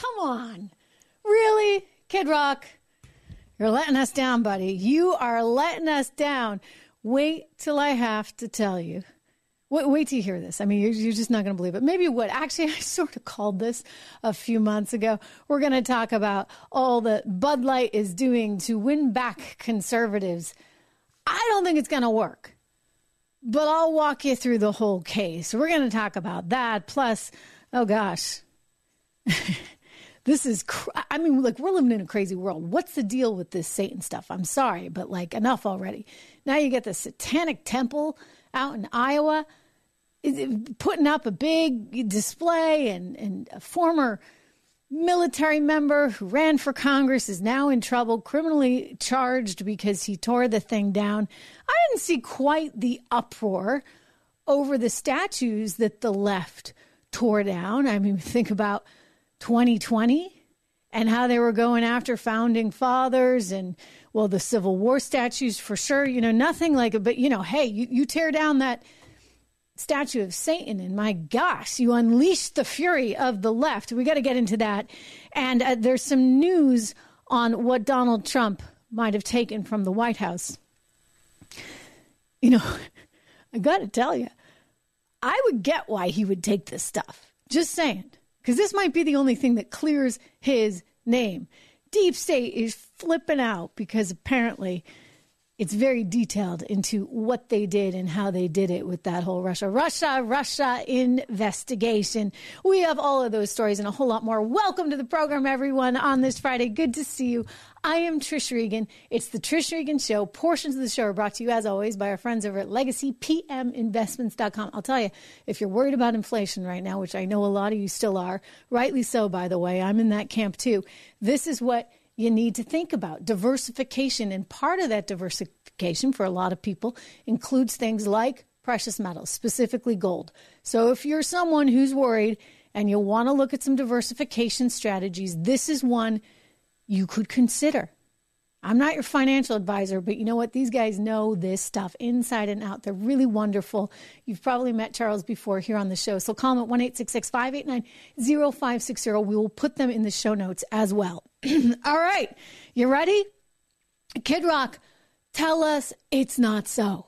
come on. Really? Kid Rock, you're letting us down, buddy. You are letting us down. Wait till I have to tell you. Wait, wait till you hear this. I mean, you're, you're just not going to believe it. Maybe you would. Actually, I sort of called this a few months ago. We're going to talk about all that Bud Light is doing to win back conservatives. I don't think it's going to work, but I'll walk you through the whole case. We're going to talk about that. Plus, oh gosh. this is cr- i mean like we're living in a crazy world. What's the deal with this satan stuff? I'm sorry but like enough already. Now you get the satanic temple out in iowa putting up a big display and, and a former military member who ran for congress is now in trouble criminally charged because he tore the thing down. I didn't see quite the uproar over the statues that the left tore down. I mean think about 2020 and how they were going after founding fathers and well the civil war statues for sure you know nothing like it but you know hey you, you tear down that statue of satan and my gosh you unleash the fury of the left. We got to get into that. And uh, there's some news on what donald trump might have taken from the white house. You know i got to tell you i would get why he would take this stuff. Just saying because this might be the only thing that clears his name. Deep State is flipping out because apparently it's very detailed into what they did and how they did it with that whole Russia, Russia, Russia investigation. We have all of those stories and a whole lot more. Welcome to the program, everyone, on this Friday. Good to see you. I am Trish Regan. It's the Trish Regan Show. Portions of the show are brought to you, as always, by our friends over at LegacyPMInvestments.com. I'll tell you, if you're worried about inflation right now, which I know a lot of you still are, rightly so, by the way, I'm in that camp too. This is what you need to think about diversification. And part of that diversification for a lot of people includes things like precious metals, specifically gold. So if you're someone who's worried and you want to look at some diversification strategies, this is one you could consider. I'm not your financial advisor, but you know what? These guys know this stuff inside and out. They're really wonderful. You've probably met Charles before here on the show. So call them at 1 589 0560. We will put them in the show notes as well. All right. You ready? Kid Rock, tell us it's not so.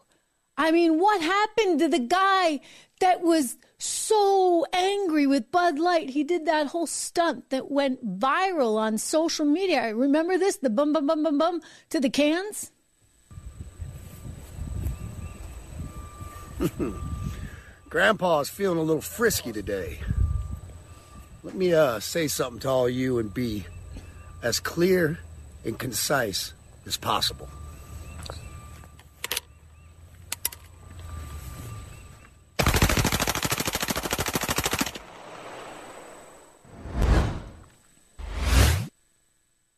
I mean, what happened to the guy that was so angry with Bud Light? He did that whole stunt that went viral on social media. I Remember this? The bum, bum, bum, bum, bum to the cans? Grandpa's feeling a little frisky today. Let me uh, say something to all you and be as clear and concise as possible.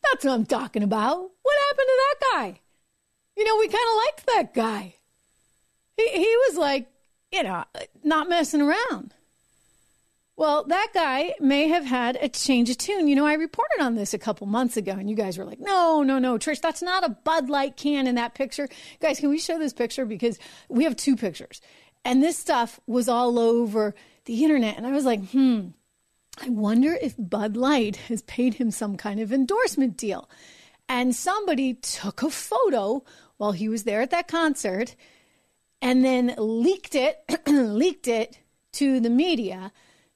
That's what I'm talking about. What happened to that guy? You know, we kind of liked that guy. He, he was like, you know, not messing around. Well, that guy may have had a change of tune. You know, I reported on this a couple months ago, and you guys were like, no, no, no, Trish, that's not a Bud Light can in that picture. Guys, can we show this picture? Because we have two pictures. And this stuff was all over the internet. And I was like, hmm, I wonder if Bud Light has paid him some kind of endorsement deal. And somebody took a photo while he was there at that concert and then leaked it, leaked it to the media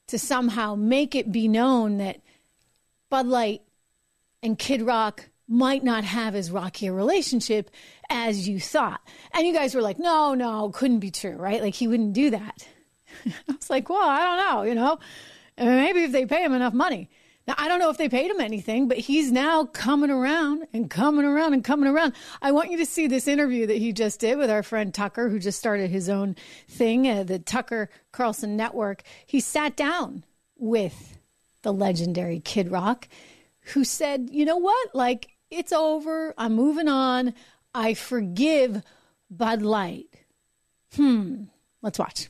to somehow make it be known that Bud Light and Kid Rock might not have as rocky a relationship as you thought. And you guys were like, no, no, couldn't be true, right? Like he wouldn't do that. I was like, well, I don't know, you know, maybe if they pay him enough money. Now, I don't know if they paid him anything, but he's now coming around and coming around and coming around. I want you to see this interview that he just did with our friend Tucker, who just started his own thing, uh, the Tucker Carlson Network. He sat down with the legendary Kid Rock, who said, you know what? Like, it's over. I'm moving on. I forgive Bud Light. Hmm. Let's watch.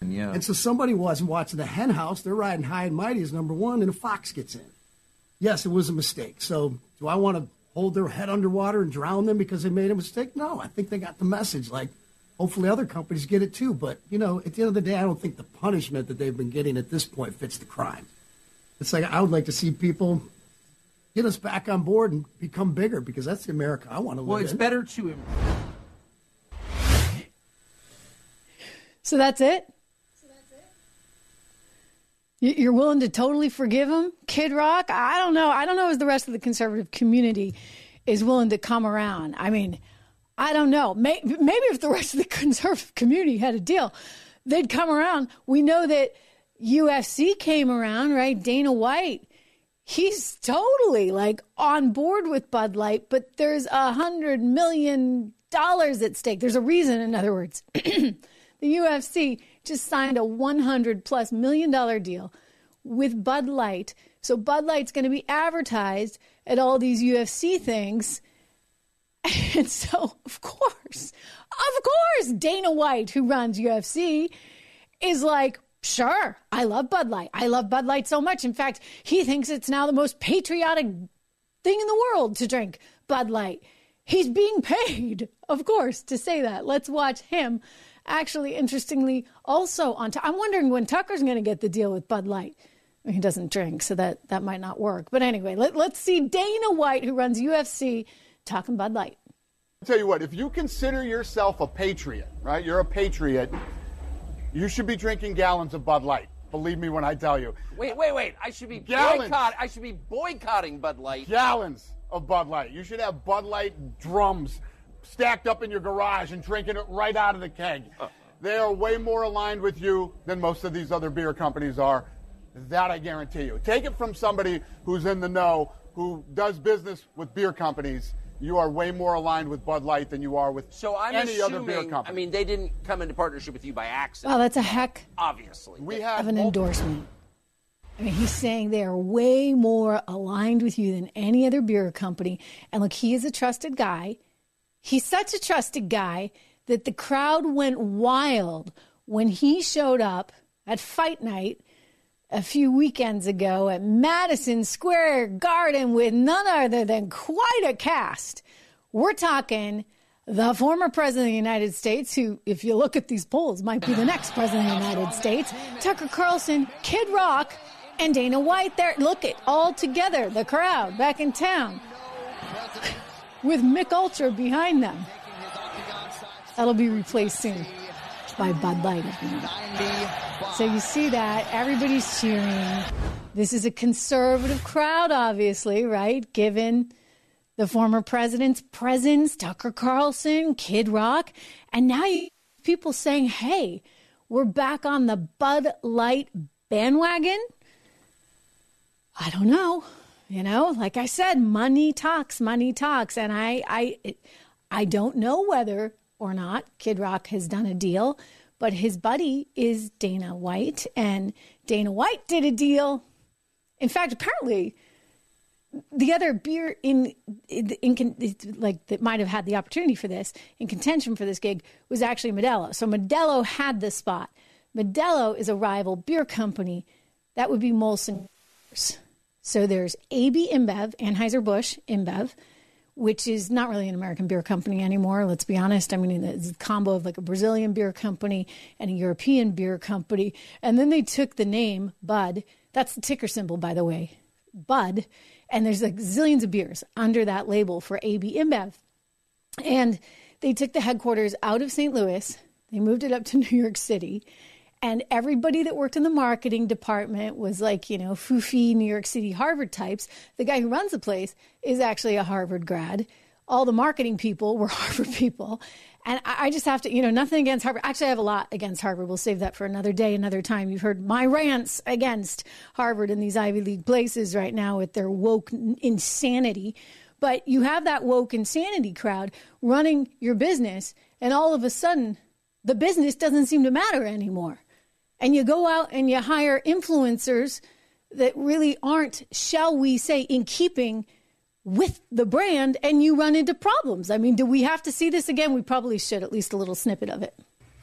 Yeah. And so somebody wasn't watching the hen house. They're riding high and mighty as number one, and a fox gets in. Yes, it was a mistake. So do I want to hold their head underwater and drown them because they made a mistake? No, I think they got the message. Like, hopefully other companies get it too. But, you know, at the end of the day, I don't think the punishment that they've been getting at this point fits the crime. It's like I would like to see people get us back on board and become bigger because that's the America I want to live in. Well, it's in. better to. So that's it. You're willing to totally forgive him, Kid Rock? I don't know. I don't know if the rest of the conservative community is willing to come around. I mean, I don't know. Maybe if the rest of the conservative community had a deal, they'd come around. We know that UFC came around, right? Dana White, he's totally like on board with Bud Light, but there's a hundred million dollars at stake. There's a reason, in other words. the UFC just signed a 100 plus million dollar deal with Bud Light. So Bud Light's going to be advertised at all these UFC things. And so, of course, of course, Dana White, who runs UFC, is like, sure, I love Bud Light. I love Bud Light so much. In fact, he thinks it's now the most patriotic thing in the world to drink Bud Light. He's being paid, of course, to say that. Let's watch him actually, interestingly, also on. T- I'm wondering when Tucker's going to get the deal with Bud Light. he doesn't drink, so that that might not work. But anyway, let, let's see Dana White, who runs UFC, talking Bud Light. I'll tell you what, if you consider yourself a patriot, right? You're a patriot. You should be drinking gallons of Bud Light. Believe me when I tell you. Wait, wait, wait! I should be gallons. boycott. I should be boycotting Bud Light. Gallons of Bud Light. You should have Bud Light drums stacked up in your garage and drinking it right out of the keg. They are way more aligned with you than most of these other beer companies are. That I guarantee you. Take it from somebody who's in the know, who does business with beer companies. You are way more aligned with Bud Light than you are with so I'm any assuming, other beer company. I mean, they didn't come into partnership with you by accident. Well, that's a heck obviously we have of an endorsement. I mean, he's saying they are way more aligned with you than any other beer company. And look, he is a trusted guy. He's such a trusted guy that the crowd went wild when he showed up at fight night a few weekends ago at Madison Square Garden with none other than quite a cast. We're talking the former president of the United States, who, if you look at these polls, might be the next president of the United States, Tucker Carlson, Kid Rock, and Dana White there. Look at all together, the crowd back in town with Mich Ultra behind them. That'll be replaced soon by Bud Light. So you see that everybody's cheering. This is a conservative crowd, obviously, right? Given the former president's presence, Tucker Carlson, Kid Rock, and now you people saying, "Hey, we're back on the Bud Light bandwagon." I don't know. You know, like I said, money talks, money talks, and I, I, I don't know whether or not Kid Rock has done a deal, but his buddy is Dana White, and Dana White did a deal. In fact, apparently, the other beer in, in, in, like that might have had the opportunity for this in contention for this gig was actually Modelo. So Modelo had the spot. Modelo is a rival beer company. That would be Molson. So there's AB InBev, Anheuser-Busch InBev, which is not really an American beer company anymore, let's be honest. I mean, it's a combo of like a Brazilian beer company and a European beer company. And then they took the name Bud. That's the ticker symbol, by the way, Bud. And there's like zillions of beers under that label for AB InBev. And they took the headquarters out of St. Louis, they moved it up to New York City. And everybody that worked in the marketing department was like, you know, foofy New York City Harvard types. The guy who runs the place is actually a Harvard grad. All the marketing people were Harvard people. And I just have to, you know, nothing against Harvard. Actually, I have a lot against Harvard. We'll save that for another day, another time. You've heard my rants against Harvard and these Ivy League places right now with their woke insanity. But you have that woke insanity crowd running your business, and all of a sudden, the business doesn't seem to matter anymore and you go out and you hire influencers that really aren't, shall we say, in keeping with the brand, and you run into problems. I mean, do we have to see this again? We probably should, at least a little snippet of it.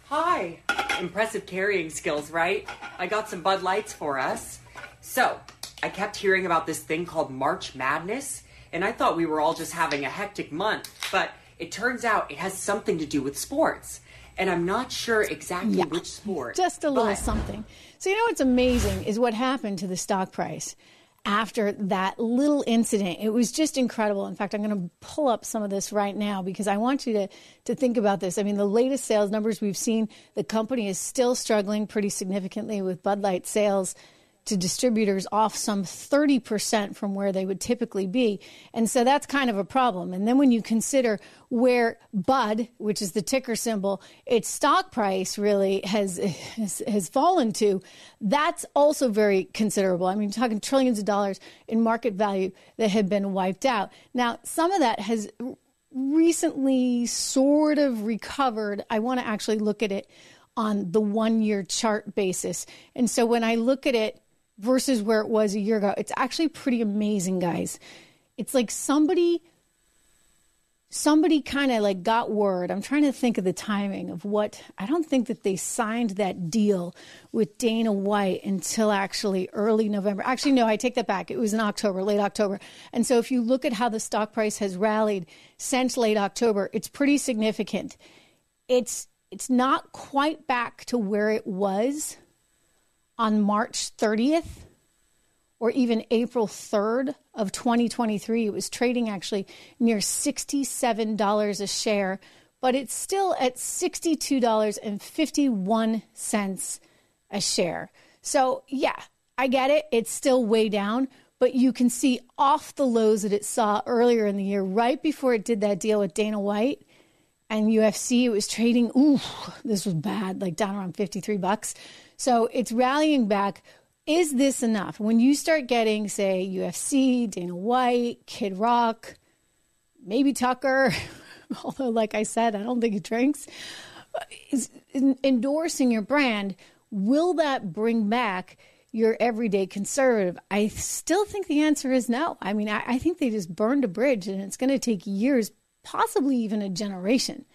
Hi. Impressive carrying skills, right? I got some Bud Lights for us. So, I kept hearing about this thing called March Madness, and I thought we were all just having a hectic month, but it turns out it has something to do with sports. And I'm not sure exactly Yeah. which sport. Just a little but- something. So, you know what's amazing is what happened to the stock price after that little incident. It was just incredible. In fact, I'm going to pull up some of this right now because I want you to, to think about this. I mean, the latest sales numbers we've seen, the company is still struggling pretty significantly with Bud Light sales to distributors off some 30% from where they would typically be. And so that's kind of a problem. And then when you consider where Bud, which is the ticker symbol, its stock price really has has, has fallen to, that's also very considerable. I mean, talking trillions of dollars in market value that have been wiped out. Now, some of that has recently sort of recovered. I want to actually look at it on the one year chart basis. And so when I look at it versus where it was a year ago, it's actually pretty amazing, guys. It's like somebody somebody kind of like got word. I'm trying to think of the timing of what I don't think that they signed that deal with Dana White until actually early November. Actually, no, I take that back. It was in October, late October. And so if you look at how the stock price has rallied since late October, it's pretty significant. It's it's not quite back to where it was on March 30th or even April 3rd of 2023. It was trading actually near $67 a share, but it's still at $62.51 a share. So, yeah, I get it. It's still way down, but you can see off the lows that it saw earlier in the year, right before it did that deal with Dana White and UFC, it was trading. Ooh, this was bad, like down around 53 bucks. So it's rallying back. Is this enough? When you start getting, say, UFC, Dana White, Kid Rock, maybe Tucker, although, like I said, I don't think he drinks, is endorsing your brand, will that bring back your everyday conservative? I still think the answer is no. I mean, I, I think they just burned a bridge and it's going to take years, possibly even a generation,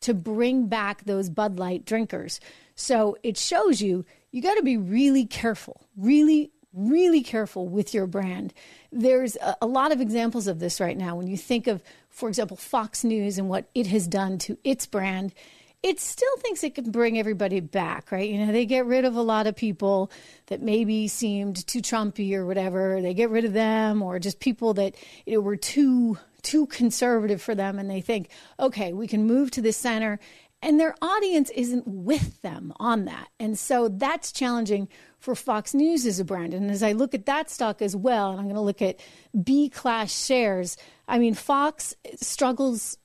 to bring back those Bud Light drinkers. So it shows you you got to be really careful, really, really careful with your brand. There's a, a, lot of examples of this right now. When you think of, for example, Fox News and what it has done to its brand, it still thinks it can bring everybody back, right? You know, they get rid of a lot of people that maybe seemed too Trumpy or whatever. They get rid of them, or just people that you know, were too too conservative for them, and they think, okay, we can move to the center and their audience isn't with them on that. And so that's challenging for Fox News as a brand. And as I look at that stock as well, and I'm going to look at B class shares, I mean, Fox struggles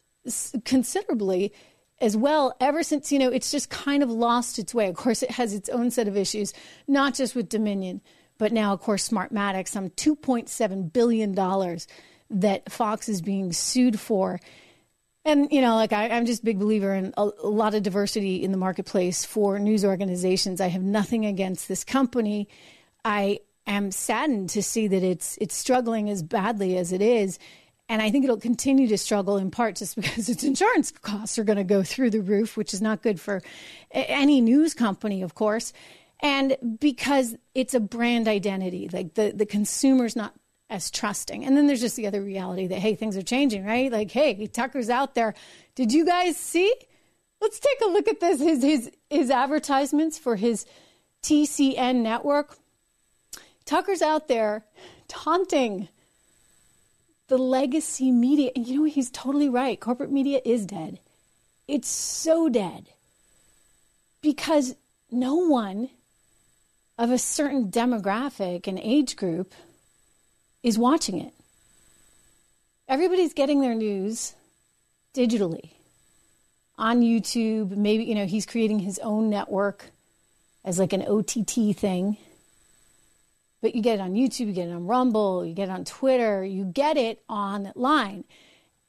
considerably as well ever since, you know, it's just kind of lost its way. Of course, it has its own set of issues, not just with Dominion, but now, of course, Smartmatic, some $2.7 billion that Fox is being sued for. And, you know, like I, am just a big believer in a, a, lot of diversity in the marketplace for news organizations. I have nothing against this company. I am saddened to see that it's it's struggling as badly as it is. And I think it'll continue to struggle in part just because its insurance costs are going to go through the roof, which is not good for any news company, of course. And because it's a brand identity, like the, the consumer's not as trusting. And then there's just the other reality that, hey, things are changing, right? Like, hey, Tucker's out there. Did you guys see? Let's take a look at this his, his, his advertisements for his TCN network. Tucker's out there taunting the legacy media. And you know, what? he's totally right. Corporate media is dead. It's so dead because no one of a certain demographic and age group is watching it. Everybody's getting their news digitally on YouTube. Maybe, you know, he's creating his own network as like an OTT thing. But you get it on YouTube, you get it on Rumble, you get it on Twitter, you get it online.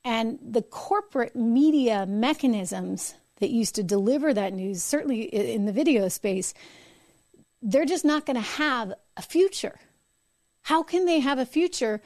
And the corporate media mechanisms that used to deliver that news, certainly in the video space, they're just not going to have a future. How can they have a future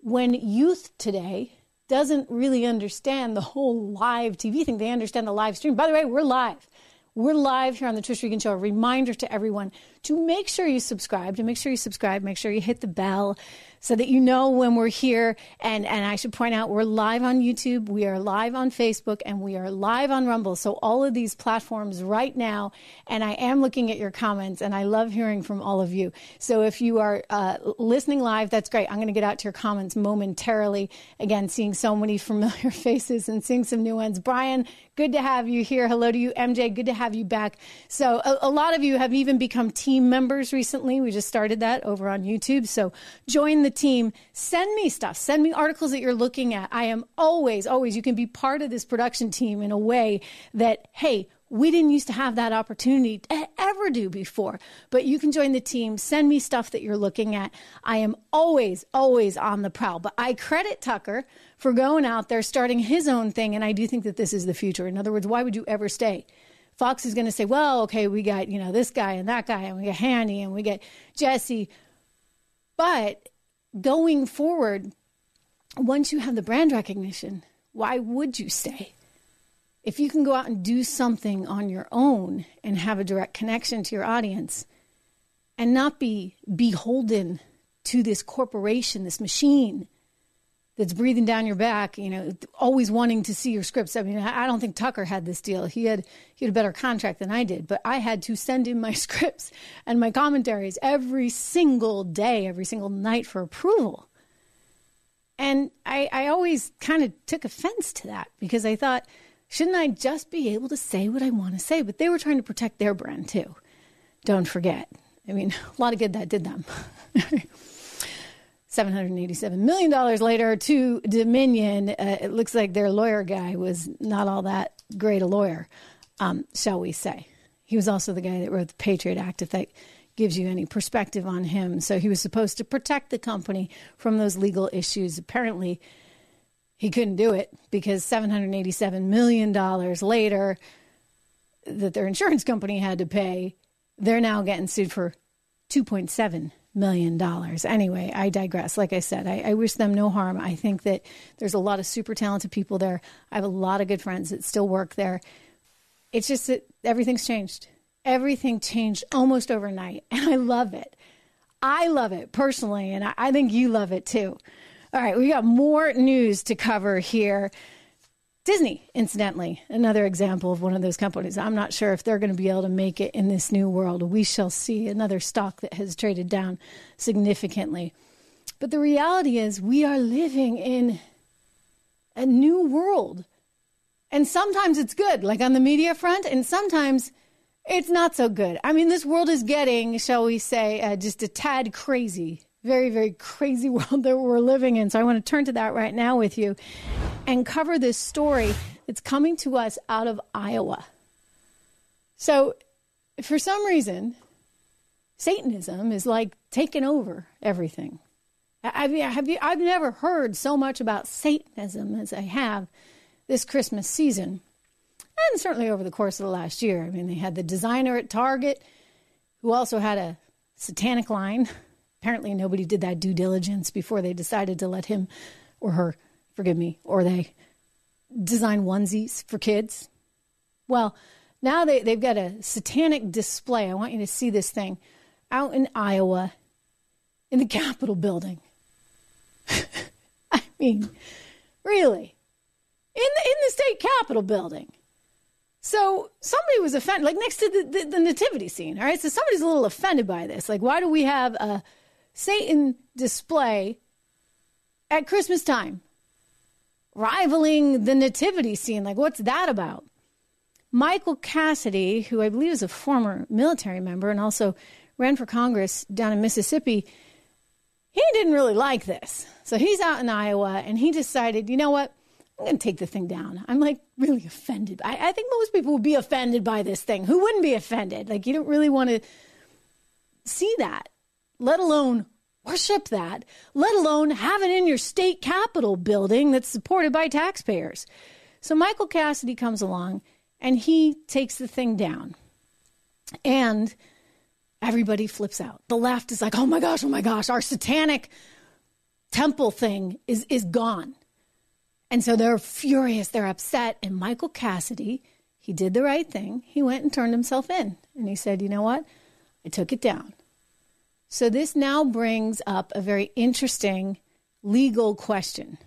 when youth today doesn't really understand the whole live TV thing? They understand the live stream. By the way, we're live. We're live here on the Trish Regan Show. A reminder to everyone to make sure you subscribe, to make sure you subscribe, make sure you hit the bell so that you know when we're here. And, and I should point out, we're live on YouTube, we are live on Facebook, and we are live on Rumble. So all of these platforms right now. And I am looking at your comments, and I love hearing from all of you. So if you are uh, listening live, that's great. I'm going to get out to your comments momentarily. Again, seeing so many familiar faces and seeing some new ones. Brian, good to have you here. Hello to you, MJ. Good to have you back. So a, a lot of you have even become team members recently. We just started that over on YouTube. So join the team. Send me stuff. Send me articles that you're looking at. I am always, always, you can be part of this production team in a way that, hey, we didn't used to have that opportunity to ever do before. But you can join the team. Send me stuff that you're looking at. I am always, always on the prowl. But I credit Tucker for going out there, starting his own thing. And I do think that this is the future. In other words, why would you ever stay? Fox is going to say, well, okay, we got, you know, this guy and that guy, and we got Hanny and we get Jesse. But going forward, once you have the brand recognition, why would you stay? If you can go out and do something on your own and have a direct connection to your audience and not be beholden to this corporation, this machine that's breathing down your back, you know, always wanting to see your scripts. I mean, I don't think Tucker had this deal. He had he had a better contract than I did, but I had to send in my scripts and my commentaries every single day, every single night for approval. And I, I always kind of took offense to that because I thought, shouldn't I just be able to say what I want to say? But they were trying to protect their brand too. Don't forget. I mean, a lot of good that did them. $787 million later to Dominion. Uh, it looks like their lawyer guy was not all that great a lawyer, um, shall we say. He was also the guy that wrote the Patriot Act, if that gives you any perspective on him. So he was supposed to protect the company from those legal issues. Apparently, he couldn't do it because $787 million later, that their insurance company had to pay, they're now getting sued for 2.7 million dollars. Anyway, I digress. Like I said, I, I, wish them no harm. I think that there's a lot of super talented people there. I have a lot of good friends that still work there. It's just that everything's changed. Everything changed almost overnight, and I love it. I love it personally, and I, I think you love it too. All right, we got more news to cover here. Disney, incidentally, another example of one of those companies. I'm not sure if they're going to be able to make it in this new world. We shall see. Another stock that has traded down significantly. But the reality is, we are living in a new world. And sometimes it's good, like on the media front, and sometimes it's not so good. I mean, this world is getting, shall we say, uh, just a tad crazy. Very, very crazy world that we're living in. So I want to turn to that right now with you and cover this story that's coming to us out of Iowa. So, for some reason, Satanism is like taking over everything. I, have you, I've never heard so much about Satanism as I have this Christmas season, and certainly over the course of the last year. I mean, they had the designer at Target who also had a satanic line. Apparently, nobody did that due diligence before they decided to let him or her forgive me, or they design onesies for kids. Well, now they, they've got a satanic display. I want you to see this thing out in Iowa in the Capitol building. I mean, really? In the, in the state Capitol building. So somebody was offended, like next to the, the, the, nativity scene. All right. So somebody's a little offended by this. Like, why do we have a Satan display at Christmas time? Rivaling the nativity scene. Like, what's that about? Michael Cassidy, who I believe is a former military member and also ran for Congress down in Mississippi, he didn't really like this. So he's out in Iowa and he decided, you know what? I'm going to take the thing down. I'm like really offended. I, I think most people would be offended by this thing. Who wouldn't be offended? Like, you don't really want to see that, let alone worship that, let alone have it in your state capitol building that's supported by taxpayers. So Michael Cassidy comes along and he takes the thing down. And everybody flips out. The left is like, oh my gosh, oh my gosh, our satanic temple thing is, is gone. And so they're furious, they're upset. And Michael Cassidy, he did the right thing. He went and turned himself in. And he said, you know what? I took it down. So this now brings up a very interesting legal question.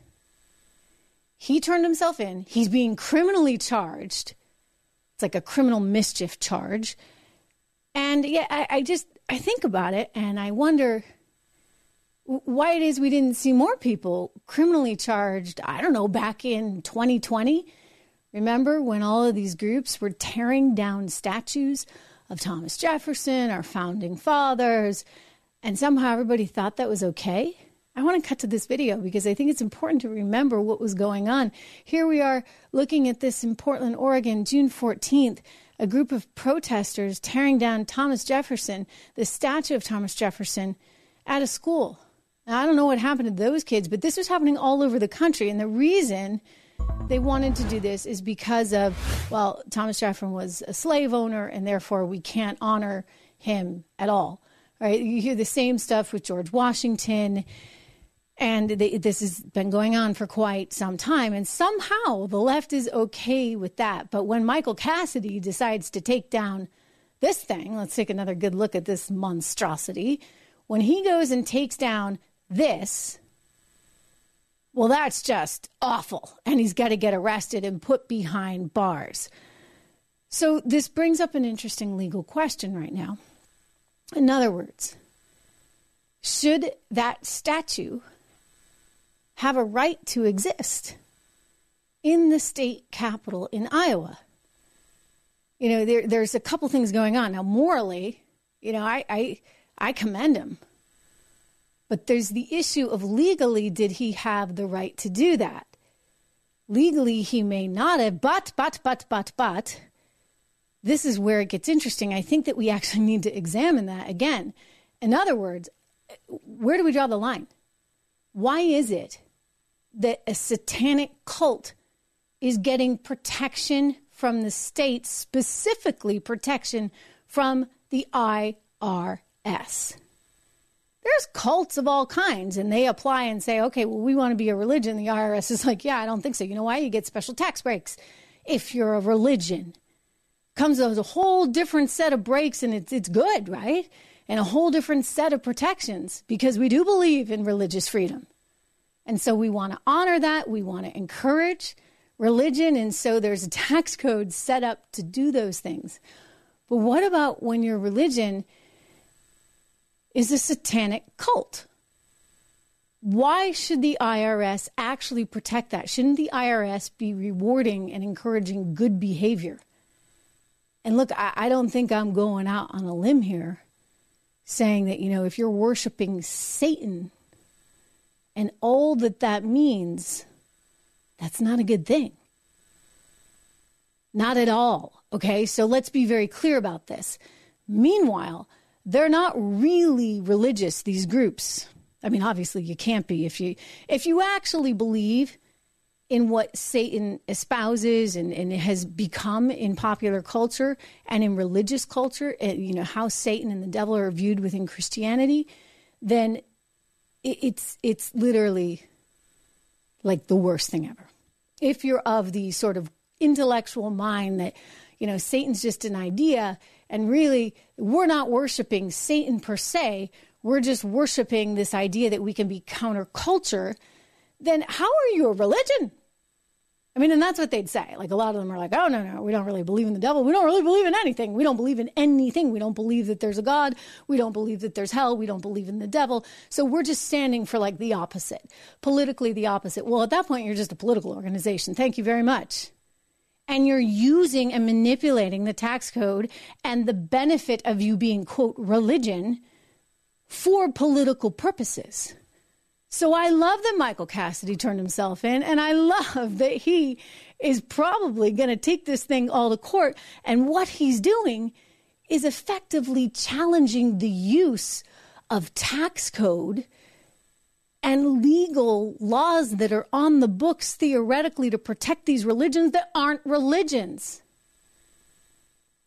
He turned himself in. He's being criminally charged. It's like a criminal mischief charge. And yeah, I, I just I think about it and I wonder why it is we didn't see more people criminally charged, I don't know, back in 2020. Remember when all of these groups were tearing down statues of Thomas Jefferson, our founding fathers, and somehow everybody thought that was okay? I want to cut to this video because I think it's important to remember what was going on. Here we are looking at this in Portland, Oregon, June 14th. A group of protesters tearing down Thomas Jefferson, the statue of Thomas Jefferson, at a school. Now, I don't know what happened to those kids, but this was happening all over the country. And the reason they wanted to do this is because of, well, Thomas Jefferson was a slave owner, and therefore we can't honor him at all. Right? You hear the same stuff with George Washington, and they, this has been going on for quite some time. And somehow the left is okay with that. But when Michael Cassidy decides to take down this thing, let's take another good look at this monstrosity. When he goes and takes down this, well, that's just awful. And he's got to get arrested and put behind bars. So, this brings up an interesting legal question right now. In other words, should that statue have a right to exist in the state capital in Iowa? You know, there, there's a couple things going on. Now, morally, you know, I, I, I commend him but there's the issue of legally, did he have the right to do that? Legally, he may not have, but, but, but, but, but, this is where it gets interesting. I think that we actually need to examine that again. In other words, where do we draw the line? Why is it that a satanic cult is getting protection from the state, specifically protection from the IRS? there's cults of all kinds and they apply and say, okay, well, we want to be a religion. The IRS is like, yeah, I don't think so. You know why? You get special tax breaks if you're a religion. Comes a whole different set of breaks and it's, it's good, right? And a whole different set of protections because we do believe in religious freedom. And so we want to honor that. We want to encourage religion. And so there's a tax code set up to do those things. But what about when your religion is a satanic cult. Why should the IRS actually protect that? Shouldn't the IRS be rewarding and encouraging good behavior? And look, I, I don't think I'm going out on a limb here saying that, you know, if you're worshiping Satan and all that that means, that's not a good thing. Not at all. Okay, so let's be very clear about this. Meanwhile, they're not really religious these groups i mean obviously you can't be if you if you actually believe in what satan espouses and, and has become in popular culture and in religious culture and, you know how satan and the devil are viewed within christianity then it's it's literally like the worst thing ever if you're of the sort of intellectual mind that you know satan's just an idea and really, we're not worshiping Satan per se. We're just worshiping this idea that we can be counterculture. Then how are you a religion? I mean, and that's what they'd say. Like a lot of them are like, oh, no, no, we don't really believe in the devil. We don't really believe in anything. We don't believe in anything. We don't believe that there's a God. We don't believe that there's hell. We don't believe in the devil. So we're just standing for like the opposite, politically the opposite. Well, at that point, you're just a political organization. Thank you very much and you're using and manipulating the tax code and the benefit of you being, quote, religion for political purposes. So I love that Michael Cassidy turned himself in, and I love that he is probably going to take this thing all to court. And what he's doing is effectively challenging the use of tax code and legal laws that are on the books theoretically to protect these religions that aren't religions.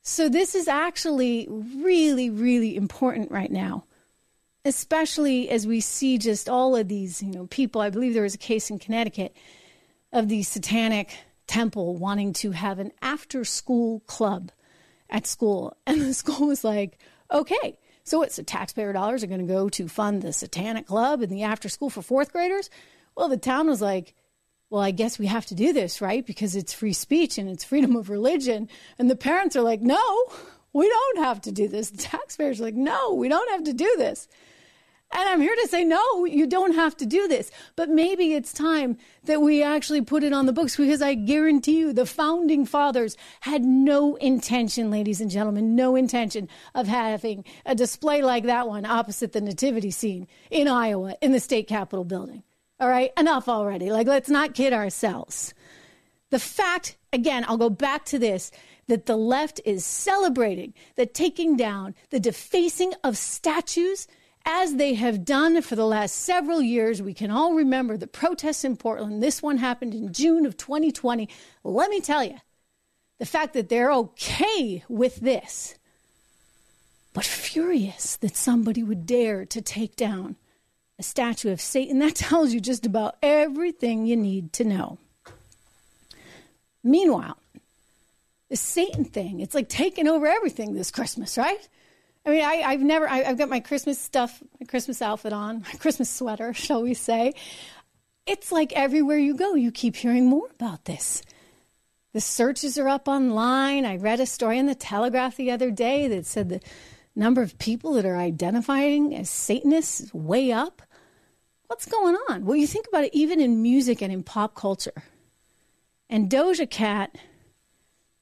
So, this is actually really, really important right now, especially as we see just all of these, you know, people. I believe there was a case in Connecticut of the Satanic Temple wanting to have an after school club at school. And the school was like, okay, So it's the taxpayer dollars are going to go to fund the satanic club and the after school for fourth graders. Well, the town was like, well, I guess we have to do this, right? Because it's free speech and it's freedom of religion. And the parents are like, no, we don't have to do this. The taxpayers are like, no, we don't have to do this. And I'm here to say, no, you don't have to do this. But maybe it's time that we actually put it on the books because I guarantee you the founding fathers had no intention, ladies and gentlemen, no intention of having a display like that one opposite the nativity scene in Iowa in the state capitol building. All right, enough already. Like, let's not kid ourselves. The fact, again, I'll go back to this that the left is celebrating the taking down, the defacing of statues as they have done for the last several years. We can all remember the protests in Portland. This one happened in June of 2020. Let me tell you, the fact that they're okay with this, but furious that somebody would dare to take down a statue of Satan, that tells you just about everything you need to know. Meanwhile, the Satan thing, it's like taking over everything this Christmas, right? I mean, I, have never, I, have got my Christmas stuff, my Christmas outfit on, my Christmas sweater, shall we say. It's like everywhere you go, you keep hearing more about this. The searches are up online. I read a story in the Telegraph the other day that said the number of people that are identifying as Satanists is way up. What's going on? Well, you think about it even in music and in pop culture. And Doja Cat,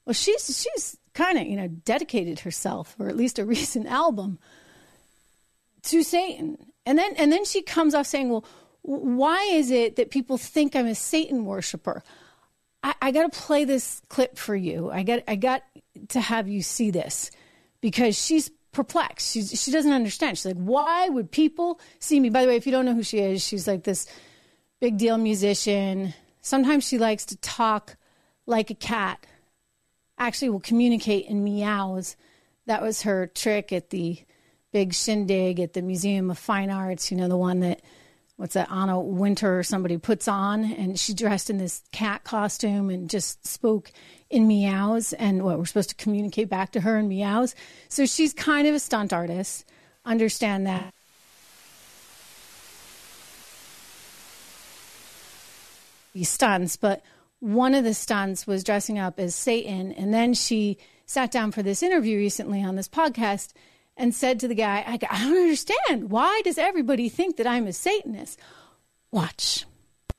well, she's she's kind of you know dedicated herself, or at least a recent album, to Satan. And then and then she comes off saying, "Well, why is it that people think I'm a Satan worshiper?" I, I got to play this clip for you. I got I got to have you see this because she's perplexed. She's, she doesn't understand. She's like, why would people see me? By the way, if you don't know who she is, she's like this big deal musician. Sometimes she likes to talk like a cat. Actually, will communicate in meows. That was her trick at the big shindig at the Museum of Fine Arts. You know, the one that what's that Anna Wintour or somebody puts on, and she dressed in this cat costume and just spoke in meows and what we're supposed to communicate back to her in meows. So she's kind of a stunt artist. Understand that. These stunts, but one of the stunts was dressing up as Satan, and then she sat down for this interview recently on this podcast and said to the guy, I, I don't understand. Why does everybody think that I'm a Satanist? Watch.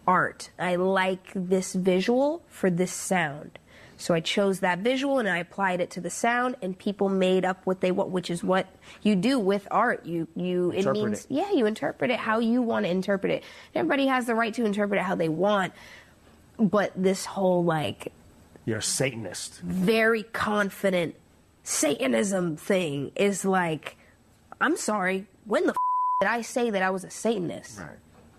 Art. I like this visual for this sound. So I chose that visual and I applied it to the sound, and people made up what they want, which is what you do with art. You you it means it. yeah, you interpret it how you want to interpret it. Everybody has the right to interpret it how they want, but this whole like you're a Satanist, very confident Satanism thing is like, I'm sorry, when the f- did I say that I was a Satanist? Right.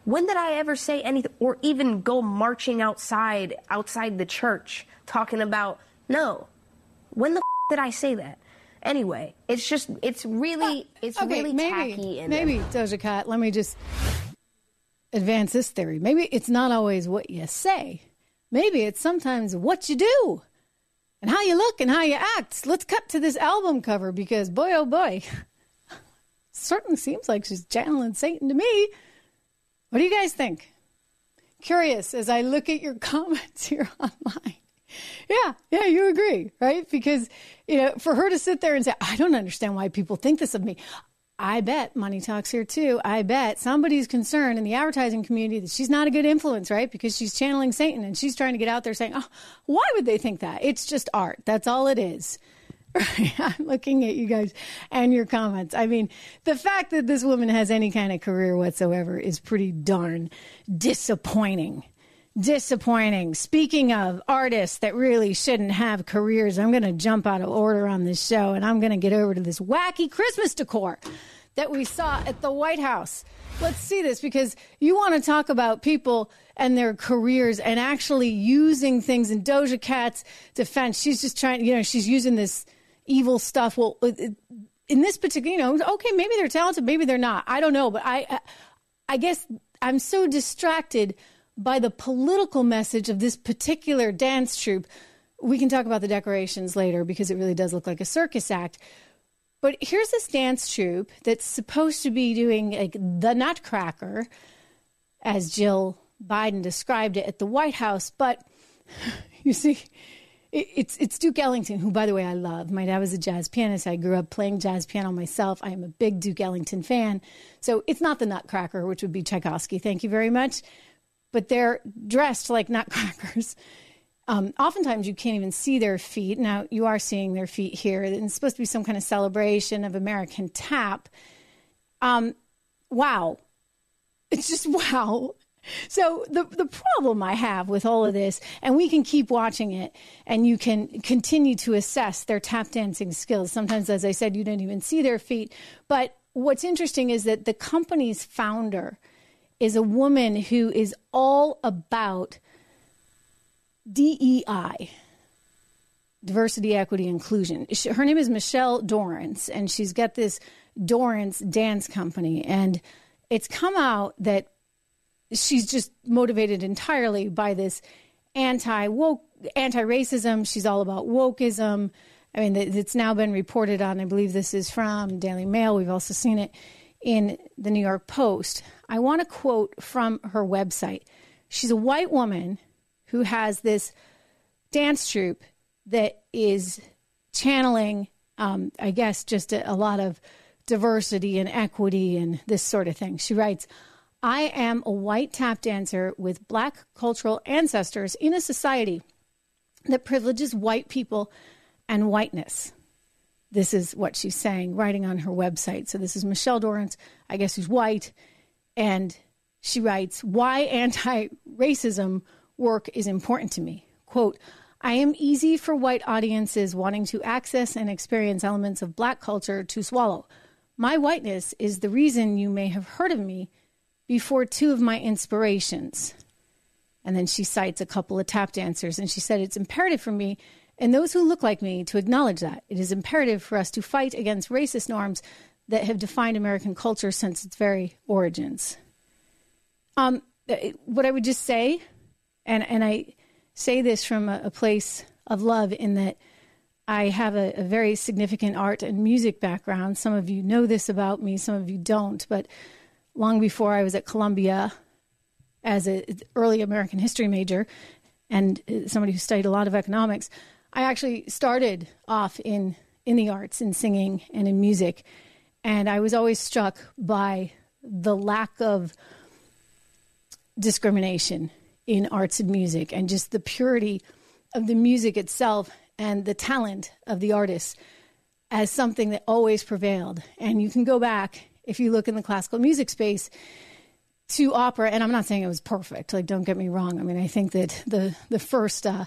When did I ever say anything, or even go marching outside outside the church? talking about no. When the f- did I say that? Anyway, it's just it's really uh, it's okay, really maybe, tacky. And maybe Doja Cat. Let me just advance this theory. Maybe it's not always what you say. Maybe it's sometimes what you do and how you look and how you act. Let's cut to this album cover because boy oh boy, certainly seems like she's channeling Satan to me. What do you guys think? Curious as I look at your comments here online. Yeah, yeah, you agree, right? Because you know, for her to sit there and say, "I don't understand why people think this of me," I bet money talks here too. I bet somebody's concerned in the advertising community that she's not a good influence, right? Because she's channeling Satan and she's trying to get out there saying, "Oh, why would they think that? It's just art. That's all it is." I'm looking at you guys and your comments. I mean, the fact that this woman has any kind of career whatsoever is pretty darn disappointing disappointing. Speaking of artists that really shouldn't have careers, I'm going to jump out of order on this show and I'm going to get over to this wacky Christmas decor that we saw at the White House. Let's see this because you want to talk about people and their careers and actually using things in Doja Cat's defense. She's just trying, you know, she's using this evil stuff. Well, uh, uh, in this particular, you know, okay, maybe they're talented, maybe they're not. I don't know, but I, I guess I'm so distracted by the political message of this particular dance troupe. We can talk about the decorations later because it really does look like a circus act. But here's this dance troupe that's supposed to be doing like the Nutcracker, as Jill Biden described it at the White House. But you see, it's it's Duke Ellington, who, by the way, I love. My dad was a jazz pianist. I grew up playing jazz piano myself. I am a big Duke Ellington fan. So it's not the Nutcracker, which would be Tchaikovsky. Thank you very much. But they're dressed like Nutcrackers. Um, oftentimes, you can't even see their feet. Now, you are seeing their feet here. It's supposed to be some kind of celebration of American tap. Um, wow. It's just wow. So the the problem I have with all of this, and we can keep watching it, and you can continue to assess their tap dancing skills. Sometimes, as I said, you don't even see their feet. But what's interesting is that the company's founder is a woman who is all about DEI, diversity, equity, inclusion. Her name is Michelle Dorrance, and she's got this Dorrance dance company. And it's come out that she's just motivated entirely by this anti woke, anti racism. She's all about wokeism. I mean, it's now been reported on. I believe this is from Daily Mail. We've also seen it in the New York Post. I want to quote from her website. She's a white woman who has this dance troupe that is channeling, um, I guess, just a, a lot of diversity and equity and this sort of thing. She writes, I am a white tap dancer with black cultural ancestors in a society that privileges white people and whiteness. This is what she's saying, writing on her website. So this is Michelle Dorrance, I guess who's white, and she writes, Why anti racism work is important to me. Quote, I am easy for white audiences wanting to access and experience elements of black culture to swallow. My whiteness is the reason you may have heard of me before two of my inspirations. And then she cites a couple of tap dancers, and she said, It's imperative for me and those who look like me to acknowledge that. It is imperative for us to fight against racist norms that have defined American culture since its very origins. Um, what I would just say and and I say this from a, a place of love in that I have a, a, very significant art and music background. Some of you know this about me, some of you don't. But long before I was at Columbia as an early American history major and somebody who studied a lot of economics, I actually started off in in the arts, in singing and in music, and I was always struck by the lack of discrimination in arts and music and just the purity of the music itself and the talent of the artists as something that always prevailed. And you can go back, if you look in the classical music space, to opera, and I'm not saying it was perfect. Like, don't get me wrong. I mean, I think that the the first, uh,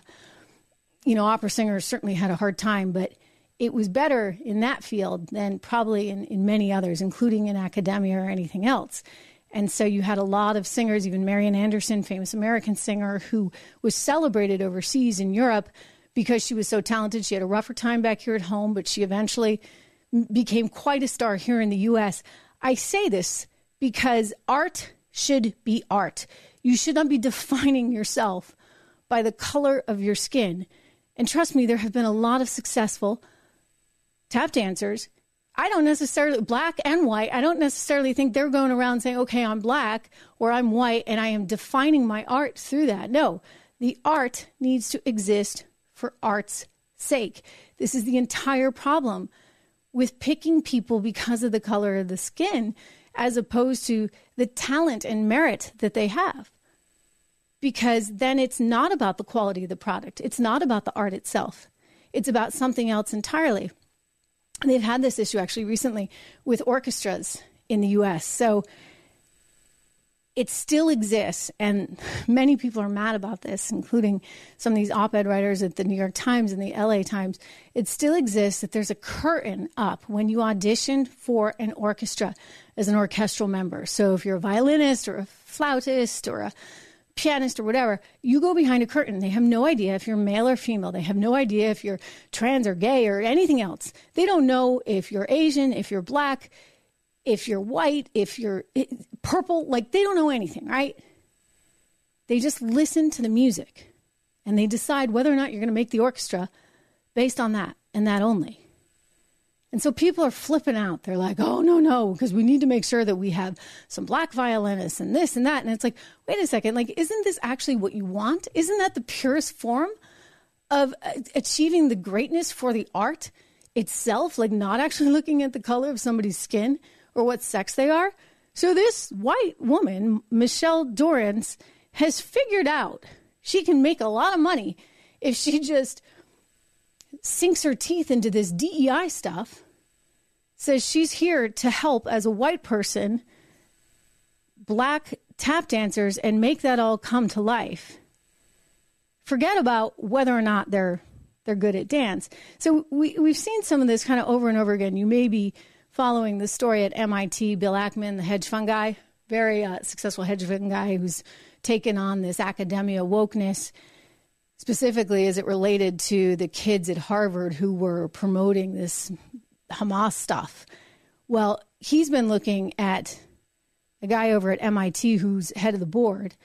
you know, opera singers certainly had a hard time, but it was better in that field than probably in, in many others, including in academia or anything else. And so you had a lot of singers, even Marian Anderson, famous American singer, who was celebrated overseas in Europe because she was so talented. She had a rougher time back here at home, but she eventually became quite a star here in the US. I say this because art should be art. You should not be defining yourself by the color of your skin. And trust me, there have been a lot of successful tap dancers I don't necessarily, black and white, I don't necessarily think they're going around saying, okay, I'm black or I'm white and I am defining my art through that. No, the art needs to exist for art's sake. This is the entire problem with picking people because of the color of the skin as opposed to the talent and merit that they have. Because then it's not about the quality of the product, it's not about the art itself, it's about something else entirely they've had this issue actually recently with orchestras in the US. So it still exists, and many people are mad about this, including some of these op ed writers at the New York Times and the LA Times. It still exists that there's a curtain up when you audition for an orchestra as an orchestral member. So if you're a violinist or a flautist or a pianist or whatever, you go behind a curtain. They have no idea if you're male or female. They have no idea if you're trans or gay or anything else. They don't know if you're Asian, if you're black, if you're white, if you're purple. Like, they don't know anything, right? They just listen to the music and they decide whether or not you're going to make the orchestra based on that and that only. And so people are flipping out. They're like, oh, no, no, because we need to make sure that we have some black violinists and this and that. And it's like, wait a second, like, isn't this actually what you want? Isn't that the purest form of uh, achieving the greatness for the art itself? Like, not actually looking at the color of somebody's skin or what sex they are? So this white woman, Michelle Dorrance, has figured out she can make a lot of money if she just sinks her teeth into this DEI stuff, says she's here to help as a white person, black tap dancers, and make that all come to life. Forget about whether or not they're they're good at dance. So we we've seen some of this kind of over and over again. You may be following the story at MIT. Bill Ackman, the hedge fund guy, very uh, successful hedge fund guy, who's taken on this academia wokeness specifically as it related to the kids at Harvard who were promoting this Hamas stuff. Well, he's been looking at a guy over at MIT who's head of the board.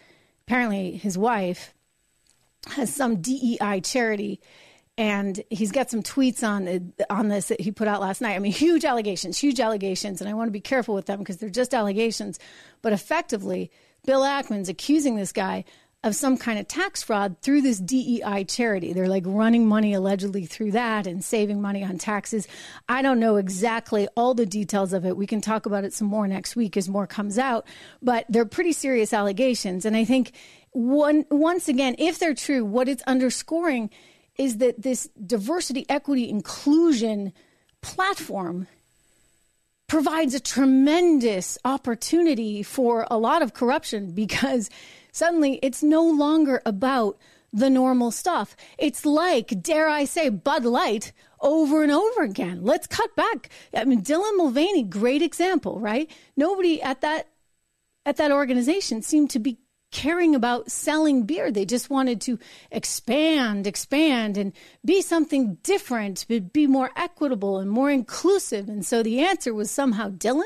Apparently, his wife has some DEI charity, and he's got some tweets on on this that he put out last night. I mean, huge allegations, huge allegations, and I want to be careful with them because they're just allegations. But effectively, Bill Ackman's accusing this guy of some kind of tax fraud through this DEI charity. They're like running money allegedly through that and saving money on taxes. I don't know exactly all the details of it. We can talk about it some more next week as more comes out, but they're pretty serious allegations. And I think one, once again, if they're true, what it's underscoring is that this diversity, equity, inclusion platform provides a tremendous opportunity for a lot of corruption because Suddenly, it's no longer about the normal stuff. It's like, dare I say, Bud Light over and over again. Let's cut back. I mean, Dylan Mulvaney, great example, right? Nobody at that at that organization seemed to be caring about selling beer. They just wanted to expand, expand, and be something different, be more equitable and more inclusive. And so the answer was somehow Dylan.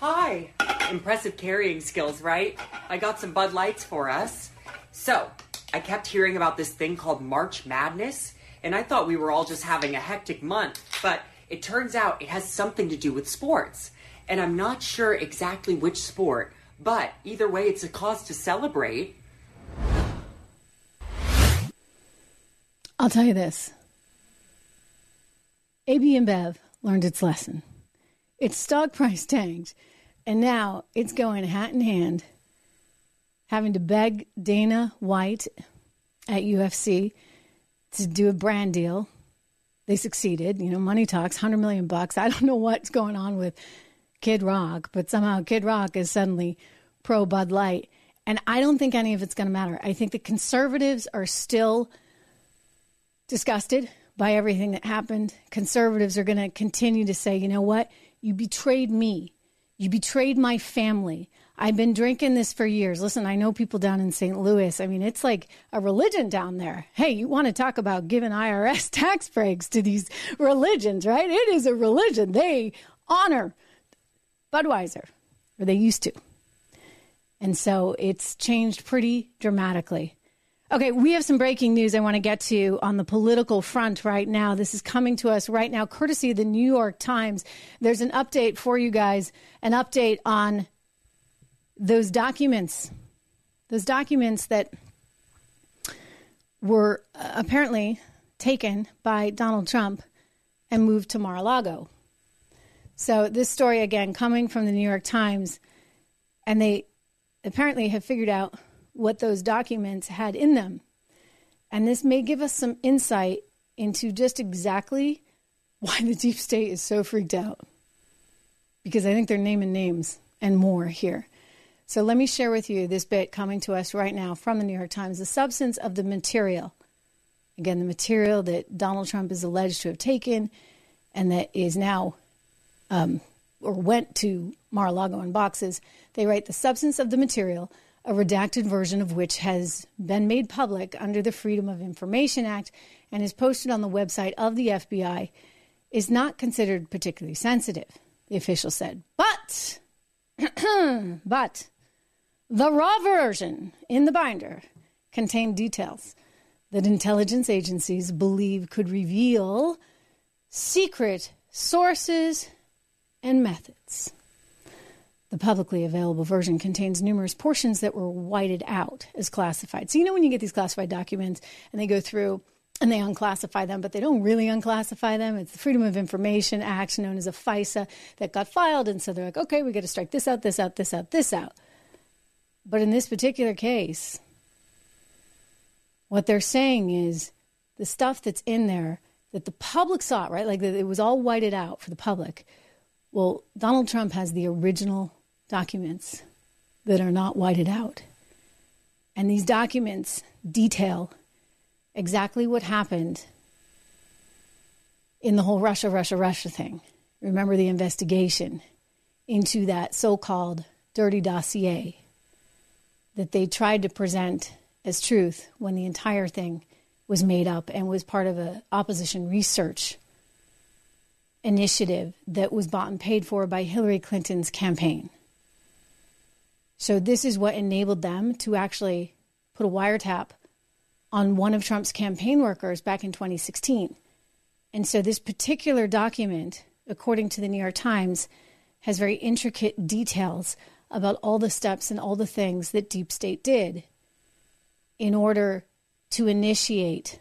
Hi. Impressive carrying skills, right? I got some Bud Lights for us. So, I kept hearing about this thing called March Madness, and I thought we were all just having a hectic month, but it turns out it has something to do with sports. And I'm not sure exactly which sport, but either way, it's a cause to celebrate. I'll tell you this AB InBev learned its lesson. Its stock price tanked and now it's going hat in hand, having to beg Dana White at UFC to do a brand deal. They succeeded. You know, money talks, 100 million bucks. I don't know what's going on with Kid Rock, but somehow Kid Rock is suddenly pro Bud Light. And I don't think any of it's going to matter. I think the conservatives are still disgusted by everything that happened. Conservatives are going to continue to say, you know what? You betrayed me. You betrayed my family. I've been drinking this for years. Listen, I know people down in St. Louis. I mean, it's like a religion down there. Hey, you want to talk about giving IRS tax breaks to these religions, right? It is a religion. They honor Budweiser, or they used to. And so it's changed pretty dramatically. Okay, we have some breaking news I want to get to on the political front right now. This is coming to us right now, courtesy of the New York Times. There's an update for you guys, an update on those documents, those documents that were uh, apparently taken by Donald Trump and moved to Mar a Lago. So, this story again coming from the New York Times, and they apparently have figured out what those documents had in them. And this may give us some insight into just exactly why the deep state is so freaked out. Because I think they're naming names and more here. So let me share with you this bit coming to us right now from the New York Times the substance of the material. Again, the material that Donald Trump is alleged to have taken and that is now um, or went to Mar a Lago in boxes. They write the substance of the material a redacted version of which has been made public under the Freedom of Information Act and is posted on the website of the FBI, is not considered particularly sensitive, the official said. But, but, the raw version in the binder contained details that intelligence agencies believe could reveal secret sources and methods. The publicly available version contains numerous portions that were whited out as classified. So, you know, when you get these classified documents and they go through and they unclassify them, but they don't really unclassify them. It's the Freedom of Information Act, known as a FISA, that got filed. And so they're like, okay, we got to strike this out, this out, this out, this out. But in this particular case, what they're saying is the stuff that's in there that the public saw, right? Like it was all whited out for the public. Well, Donald Trump has the original documents that are not whited out. And these documents detail exactly what happened in the whole Russia, Russia, Russia thing. Remember the investigation into that so called dirty dossier that they tried to present as truth when the entire thing was made up and was part of an opposition research initiative that was bought and paid for by Hillary Clinton's campaign. So, this is what enabled them to actually put a wiretap on one of Trump's campaign workers back in 2016. And so, this particular document, according to the New York Times, has very intricate details about all the steps and all the things that Deep State did in order to initiate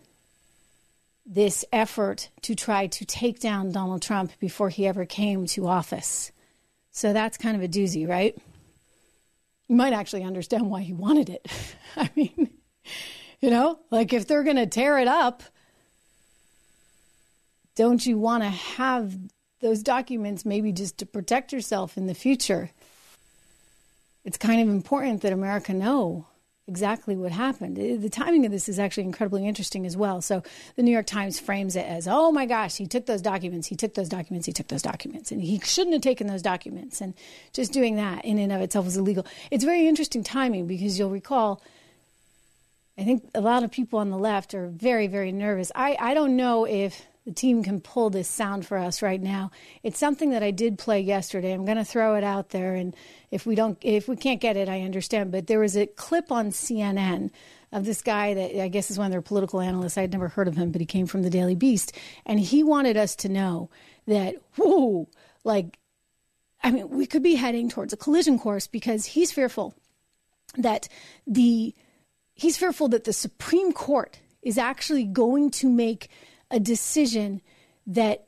this effort to try to take down Donald Trump before he ever came to office. So that's kind of a doozy, right? You might actually understand why he wanted it. I mean, you know, like if they're going to tear it up, don't you want to have those documents maybe just to protect yourself in the future? It's kind of important that America know exactly what happened. Uh, the timing of this is actually incredibly interesting as well. So the New York Times frames it as, oh my gosh, he took those documents, he took those documents, he took those documents, and he shouldn't have taken those documents. And just doing that in and of itself is illegal. It's very interesting timing because you'll recall. I think a lot of people on the left are very, very nervous. I, I don't know if the team can pull this sound for us right now. It's something that I did play yesterday. I'm going to throw it out there, and if we don't, if we can't get it, I understand. But there was a clip on CNN of this guy that I guess is one of their political analysts. I'd never heard of him, but he came from the Daily Beast, and he wanted us to know that whoa, like, I mean, we could be heading towards a collision course because he's fearful that the he's fearful that the Supreme Court is actually going to make a decision that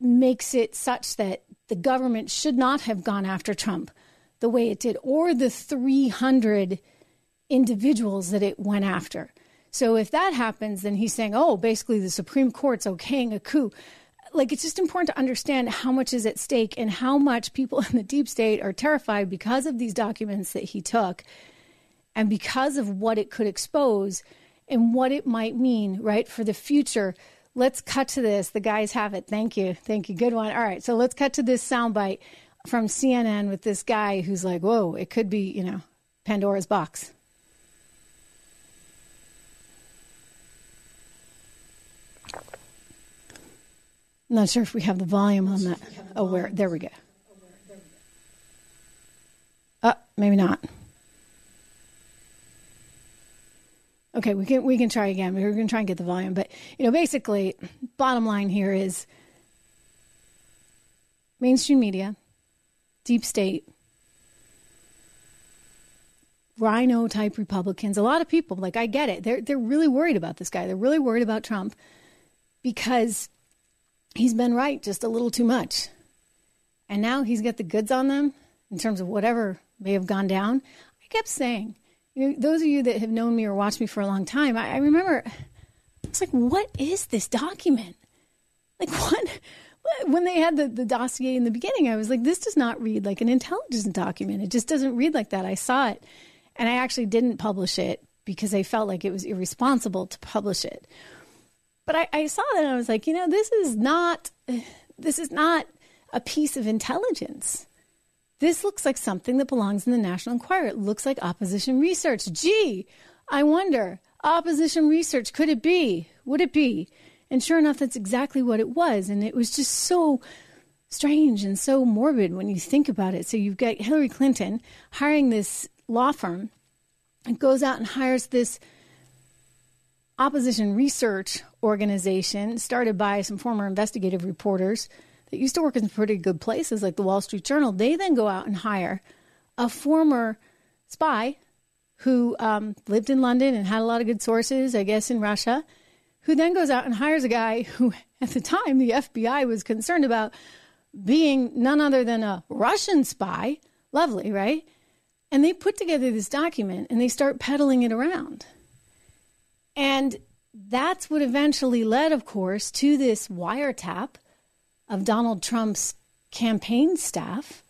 makes it such that the government should not have gone after Trump the way it did, or the 300 individuals that it went after. So if that happens, then he's saying, oh, basically the Supreme Court's okaying a coup. Like, it's just important to understand how much is at stake and how much people in the deep state are terrified because of these documents that he took and because of what it could expose and what it might mean, right, for the future. Let's cut to this. The guys have it. Thank you. Thank you. Good one. All right. So let's cut to this soundbite from CNN with this guy who's like, whoa, it could be, you know, Pandora's box. I'm not sure if we have the volume on that. Oh, where? There we go. Uh, maybe not. Okay, we can we can try again. We're going to try and get the volume, but you know, basically, bottom line here is mainstream media, deep state, RINO type Republicans. A lot of people, like I get it, they're they're really worried about this guy. They're really worried about Trump because he's been right just a little too much, and now he's got the goods on them in terms of whatever may have gone down. I kept saying you know, those of you that have known me or watched me for a long time, I, I remember it's like, what is this document? Like, what? When they had the, the dossier in the beginning, I was like, this does not read like an intelligence document. It just doesn't read like that. I saw it, and I actually didn't publish it because I felt like it was irresponsible to publish it. But I, I saw that and I was like, you know, this is not this is not a piece of intelligence. This looks like something that belongs in the National Enquirer. It looks like opposition research. Gee, I wonder, opposition research, could it be? Would it be? And sure enough, that's exactly what it was. And it was just so strange and so morbid when you think about it. So you've got Hillary Clinton hiring this law firm and goes out and hires this opposition research organization started by some former investigative reporters that used to work in pretty good places like the Wall Street Journal. They then go out and hire a former spy who um, lived in London and had a lot of good sources, I guess, in Russia, who then goes out and hires a guy who, at the time, the FBI was concerned about being none other than a Russian spy. Lovely, right? And they put together this document and they start peddling it around. And that's what eventually led, of course, to this wiretap of Donald Trump's campaign staff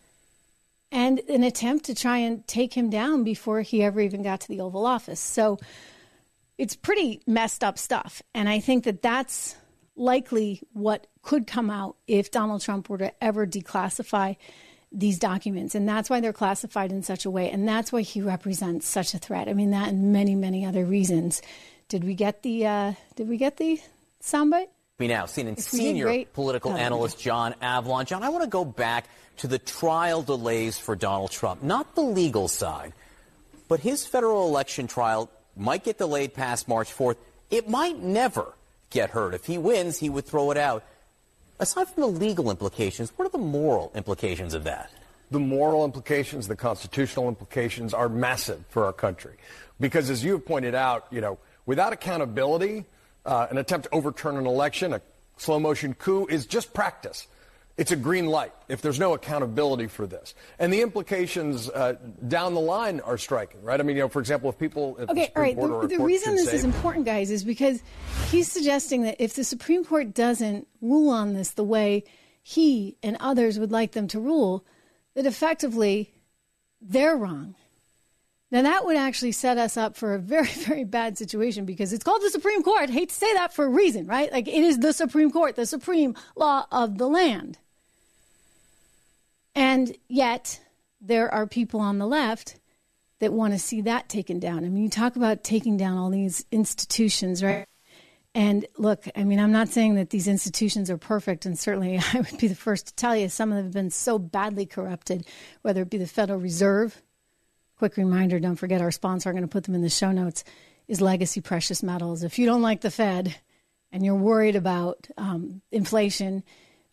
and an attempt to try and take him down before he ever even got to the Oval Office. So it's pretty messed up stuff. And I think that that's likely what could come out if Donald Trump were to ever declassify these documents. And that's why they're classified in such a way. And that's why he represents such a threat. I mean, that and many, many other reasons. Did we get the uh, did we get the soundbite? Me now, CNN senior political analyst John Avlon. John, I want to go back to the trial delays for Donald Trump, not the legal side, but his federal election trial might get delayed past March 4th. It might never get heard. If he wins, he would throw it out. Aside from the legal implications, what are the moral implications of that? The moral implications, the constitutional implications are massive for our country. Because as you have pointed out, you know, without accountability, uh, an attempt to overturn an election, a slow motion coup, is just practice. It's a green light if there's no accountability for this. And the implications uh, down the line are striking, right? I mean, you know, for example, if people. If okay, all right. The, the reason this say, is important, guys, is because he's suggesting that if the Supreme Court doesn't rule on this the way he and others would like them to rule, that effectively they're wrong. Now, that would actually set us up for a very, very bad situation because it's called the Supreme Court. I hate to say that for a reason, right? Like it is the Supreme Court, the supreme law of the land. And yet, there are people on the left that want to see that taken down. I mean, you talk about taking down all these institutions, right? And look, I mean, I'm not saying that these institutions are perfect, and certainly I would be the first to tell you some of them have been so badly corrupted, whether it be the Federal Reserve, quick reminder don't forget our sponsor, I'm going to put them in the show notes, is Legacy Precious Metals. If you don't like the Fed and you're worried about um, inflation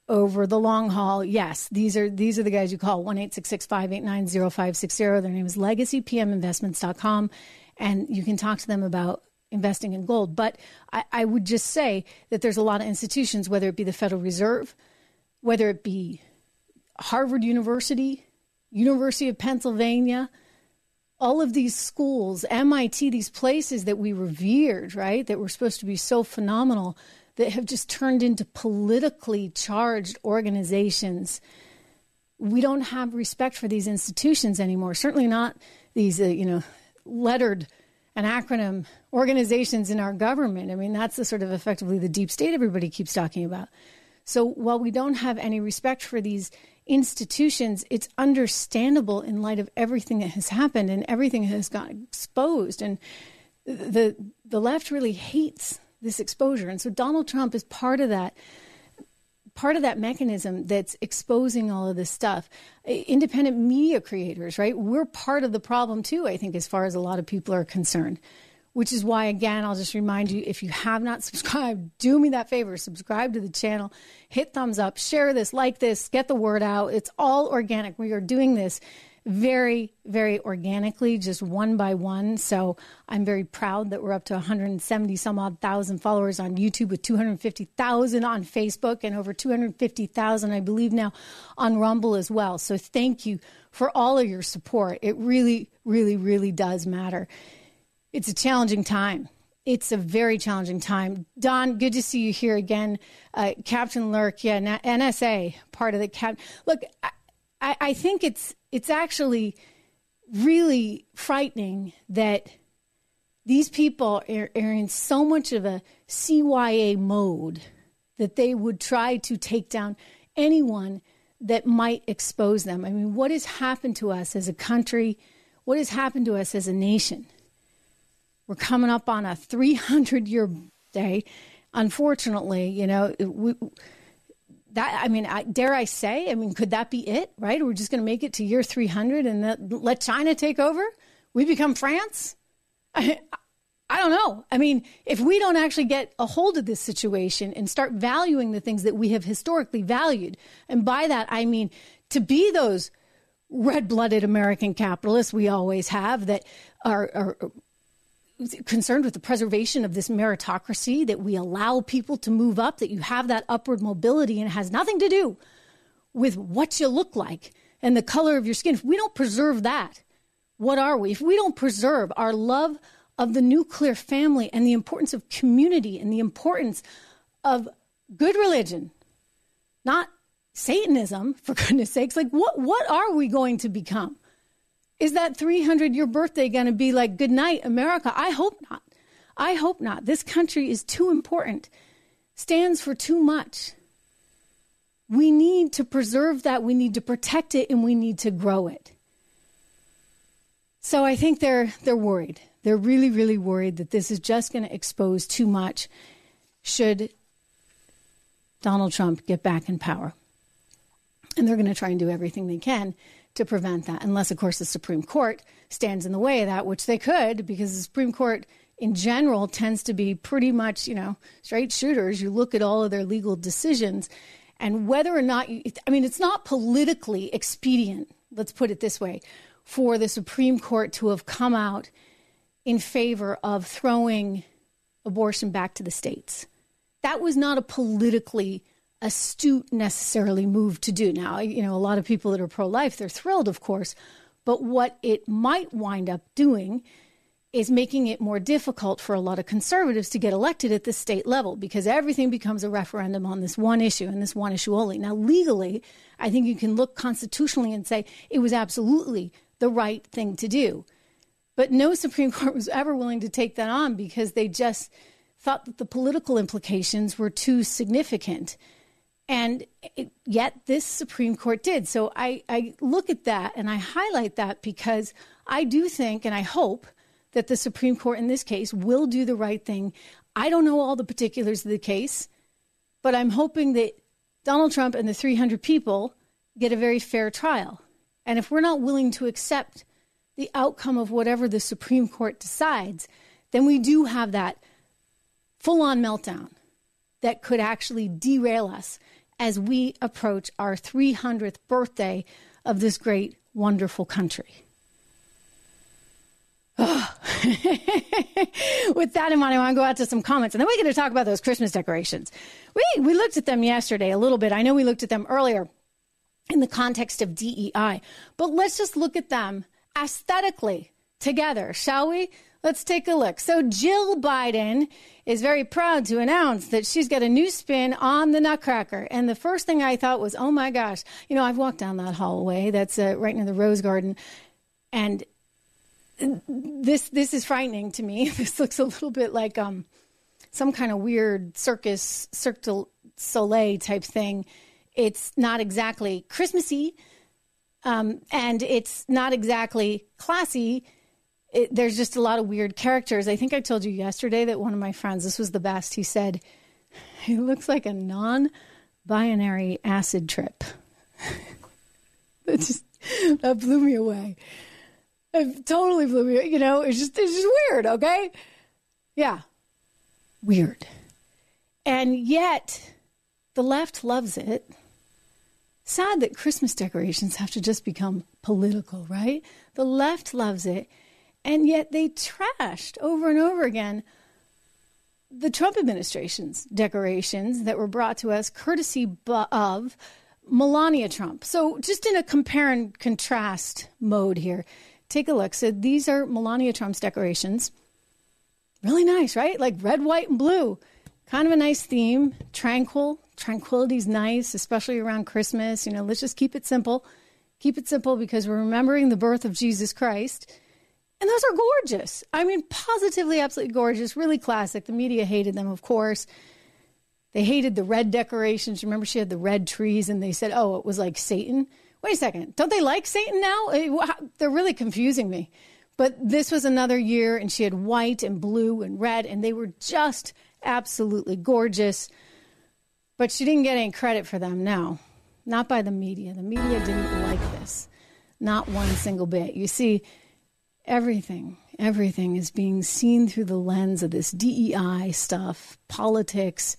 over the long haul, yes, these are these are the guys you call 1 589 0560. Their name is legacypminvestments.com, and you can talk to them about investing in gold. But I, I would just say that there's a lot of institutions, whether it be the Federal Reserve, whether it be Harvard University, University of Pennsylvania, all of these schools, MIT, these places that we revered, right, that were supposed to be so phenomenal, that have just turned into politically charged organizations. We don't have respect for these institutions anymore. Certainly not these, uh, you know, lettered and acronym organizations in our government. I mean, that's the sort of effectively the deep state everybody keeps talking about. So while we don't have any respect for these institutions, it's understandable in light of everything that has happened and everything that has got exposed. And the the left really hates this exposure. And so Donald Trump is part of that part of that mechanism that's exposing all of this stuff. Independent media creators, right? We're part of the problem too, I think, as far as a lot of people are concerned which is why, again, I'll just remind you if you have not subscribed, do me that favor subscribe to the channel, hit thumbs up, share this, like this, get the word out. It's all organic. We are doing this very, very organically, just one by one. So I'm very proud that we're up to 170 some odd thousand followers on YouTube with 250,000 on Facebook and over 250,000, I believe, now on Rumble as well. So thank you for all of your support. It really, really, really does matter. It's a challenging time. It's a very challenging time. Don, good to see you here again. Uh, Captain Lurk, yeah, NSA, part of the cap. Look, I, I think it's it's actually really frightening that these people are, are in so much of a CYA mode that they would try to take down anyone that might expose them. I mean, what has happened to us as a country? What has happened to us as a nation? We're coming up on a 300 year day. Unfortunately, you know, we, that I mean, I, dare I say? I mean, could that be it? Right? We're just going to make it to year 300 and let China take over. We become France. I, I don't know. I mean, if we don't actually get a hold of this situation and start valuing the things that we have historically valued, and by that I mean to be those red blooded American capitalists we always have that are, are concerned with the preservation of this meritocracy, that we allow people to move up, that you have that upward mobility, and it has nothing to do with what you look like and the color of your skin. If we don't preserve that, what are we? If we don't preserve our love of the nuclear family and the importance of community and the importance of good religion, not Satanism, for goodness sakes. Like, what, what are we going to become? Is that 300 year birthday going to be like, good night, America? I hope not. I hope not. This country is too important, stands for too much. We need to preserve that, we need to protect it, and we need to grow it. So I think they're, they're worried. They're really, really worried that this is just going to expose too much should Donald Trump get back in power. And they're going to try and do everything they can to prevent that, unless, of course, the Supreme Court stands in the way of that, which they could, because the Supreme Court in general tends to be pretty much, you know, straight shooters. You look at all of their legal decisions, and whether or not, you, I mean, it's not politically expedient, let's put it this way, for the Supreme Court to have come out in favor of throwing abortion back to the states. That was not a politically astute necessarily move to do. Now, you know, a lot of people that are pro life, they're thrilled, of course, but what it might wind up doing is making it more difficult for a lot of conservatives to get elected at the state level because everything becomes a referendum on this one issue and this one issue only. Now, legally, I think you can look constitutionally and say it was absolutely the right thing to do. But no Supreme Court was ever willing to take that on because they just thought that the political implications were too significant. And it, yet this Supreme Court did. So I, I look at that and I highlight that because I do think and I hope that the Supreme Court in this case will do the right thing. I don't know all the particulars of the case, but I'm hoping that Donald Trump and the 300 people get a very fair trial. And if we're not willing to accept the outcome of whatever the Supreme Court decides, then we do have that full on meltdown that could actually derail us as we approach our 300th birthday of this great, wonderful country. Oh. With that in mind, I want to go out to some comments, and then we're going to talk about those Christmas decorations. We we looked at them yesterday a little bit. I know we looked at them earlier in the context of DEI, but let's just look at them aesthetically together, shall we? Let's take a look. So, Jill Biden is very proud to announce that she's got a new spin on the Nutcracker. And the first thing I thought was, oh my gosh, you know, I've walked down that hallway that's uh, right near the Rose Garden. And this this is frightening to me. This looks a little bit like um, some kind of weird circus, Cirque du Soleil type thing. It's not exactly Christmassy um, and it's not exactly classy. It, there's just a lot of weird characters. I think I told you yesterday that one of my friends, this was the best. He said, "He looks like a non-binary acid trip." that just that blew me away. It totally blew me. You know, it's just it's just weird. Okay, yeah, weird, and yet the left loves it sad that Christmas decorations have to just become political, right? The left loves it. And yet they trashed over and over again the Trump administration's decorations that were brought to us courtesy of Melania Trump. So, just in a compare and contrast mode here, take a look. So, these are Melania Trump's decorations. Really nice, right? Like red, white, and blue. Kind of a nice theme, tranquil, tranquility's nice, especially around Christmas. You know, let's just keep it simple. Keep it simple because we're remembering the birth of Jesus Christ. And those are gorgeous. I mean, positively, absolutely gorgeous, really classic. The media hated them, of course. They hated the red decorations. Remember, she had the red trees, and they said, oh, it was like Satan. Wait a second. Don't they like Satan now? Eh, they're really confusing me. But this was another year, and she had white and blue and red, and they were just absolutely gorgeous. But she didn't get any credit for them, no. Not by the media. The media didn't like this. Not one single bit. You see, everything, everything is being seen through the lens of this DEI stuff, politics,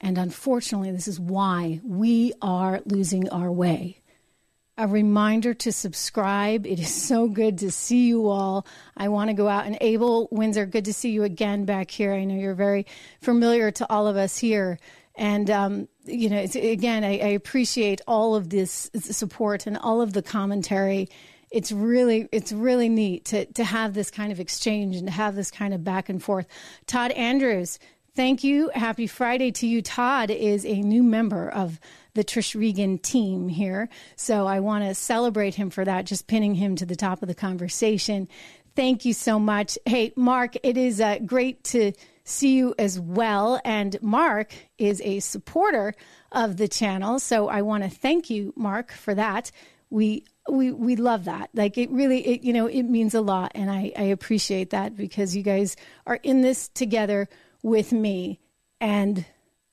and unfortunately, this is why we are losing our way. A reminder to subscribe. It is so good to see you all. I want to go out and Abel Windsor, good to see you again back here. I know you're very familiar to all of us here. And, um, you know, again, I, I appreciate all of this support and all of the commentary it's really it's really neat to to have this kind of exchange and to have this kind of back and forth. Todd Andrews, thank you. Happy Friday to you. Todd is a new member of the Trish Regan team here, so I want to celebrate him for that. Just pinning him to the top of the conversation. Thank you so much. Hey, Mark, it is uh, great to see you as well. And Mark is a supporter of the channel, so I want to thank you, Mark, for that. We we we love that. Like it really, it, you know, it means a lot, and I I appreciate that because you guys are in this together with me, and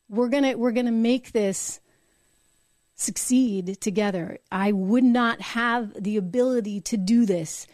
we're gonna we're gonna make this succeed together. I would not have the ability to do this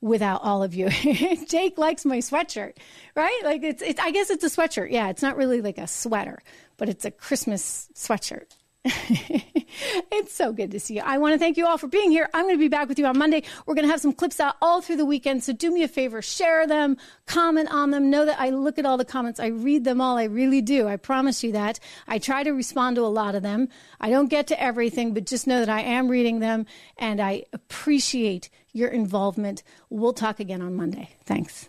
without all of you. Jake likes my sweatshirt, right? Like it's, it's I guess it's a sweatshirt. Yeah, it's not really like a sweater, but it's a Christmas sweatshirt. it's so good to see you. I want to thank you all for being here. I'm going to be back with you on Monday. We're going to have some clips out all through the weekend. So do me a favor, share them, comment on them. Know that I look at all the comments. I read them all. I really do. I promise you that. I try to respond to a lot of them. I don't get to everything, but just know that I am reading them and I appreciate your involvement. We'll talk again on Monday. Thanks.